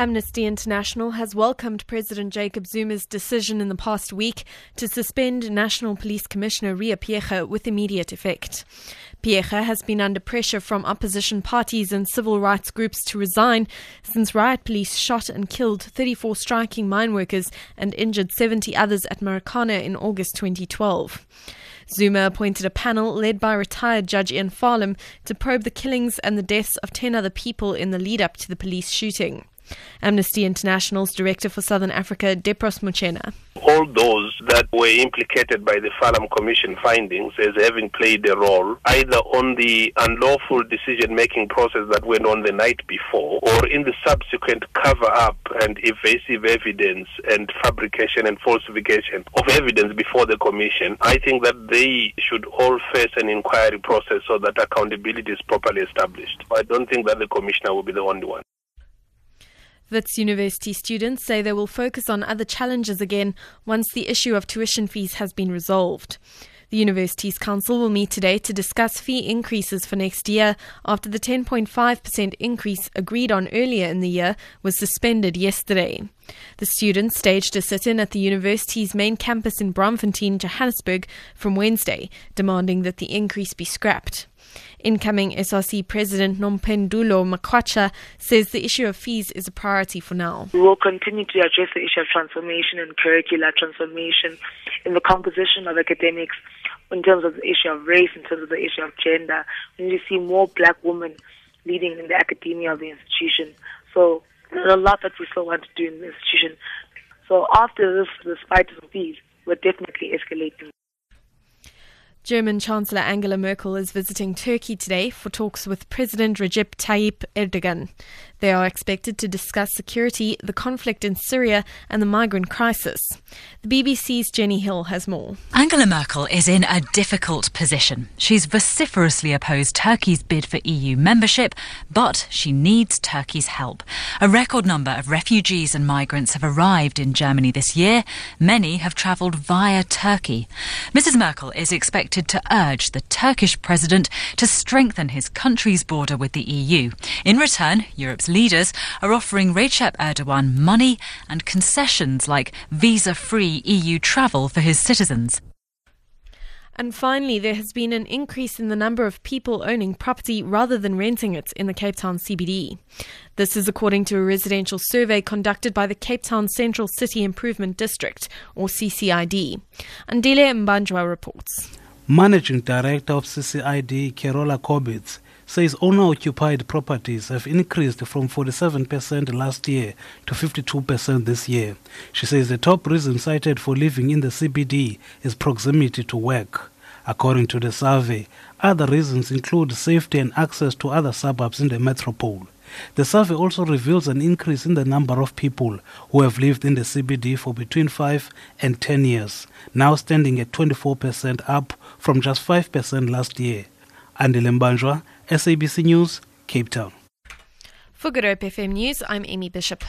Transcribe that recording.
Amnesty International has welcomed President Jacob Zuma's decision in the past week to suspend National Police Commissioner Riah Phiyega with immediate effect. Phiyega has been under pressure from opposition parties and civil rights groups to resign since riot police shot and killed 34 striking mine workers and injured 70 others at Marikana in August 2012. Zuma appointed a panel led by retired Judge Ian Farlam to probe the killings and the deaths of 10 other people in the lead up to the police shooting. Amnesty International's Director for Southern Africa, Deprose Muchena. All those that were implicated by the Farlam Commission findings as having played a role either on the unlawful decision making process that went on the night before or in the subsequent cover up and evasive evidence and fabrication and falsification of evidence before the Commission, I think that they should all face an inquiry process so that accountability is properly established. I don't think that the Commissioner will be the only one. Wits University students say they will focus on other challenges again once the issue of tuition fees has been resolved. The university's council will meet today to discuss fee increases for next year after the 10.5% increase agreed on earlier in the year was suspended yesterday. The students staged a sit in at the university's main campus in Braamfontein, Johannesburg from Wednesday, demanding that the increase be scrapped. Incoming SRC President Nompendulo Mkatshwa says the issue of fees is a priority for now. We will continue to address the issue of transformation and curricular transformation in the composition of academics, in terms of the issue of race, in terms of the issue of gender. We need to see more black women leading in the academia of the institution. So there's a lot that we still want to do in the institution. So after this, this fight fees, we're definitely escalating. German Chancellor Angela Merkel is visiting Turkey today for talks with President Recep Tayyip Erdogan. They are expected to discuss security, the conflict in Syria, and the migrant crisis. The BBC's Jenny Hill has more. Angela Merkel is in a difficult position. She's vociferously opposed Turkey's bid for EU membership, but she needs Turkey's help. A record number of refugees and migrants have arrived in Germany this year. Many have travelled via Turkey. Mrs. Merkel is expected to urge the Turkish president to strengthen his country's border with the EU. In return, Europe's leaders are offering Recep Erdogan money and concessions like visa free EU travel for his citizens. And finally, there has been an increase in the number of people owning property rather than renting it in the Cape Town CBD. This is according to a residential survey conducted by the Cape Town Central City Improvement District, or CCID. Andile Mbanjwa reports. Managing Director of CCID, Carola Corbett, says owner occupied properties have increased from 47% last year to 52% this year. She says the top reason cited for living in the CBD is proximity to work. According to the survey, other reasons include safety and access to other suburbs in the metropole. The survey also reveals an increase in the number of people who have lived in the CBD for between 5 and 10 years, now standing at 24% up from just 5% last year. Andile Mbanjwa, SABC News, Cape Town. For Good Hope FM News, I'm Amy Bishop.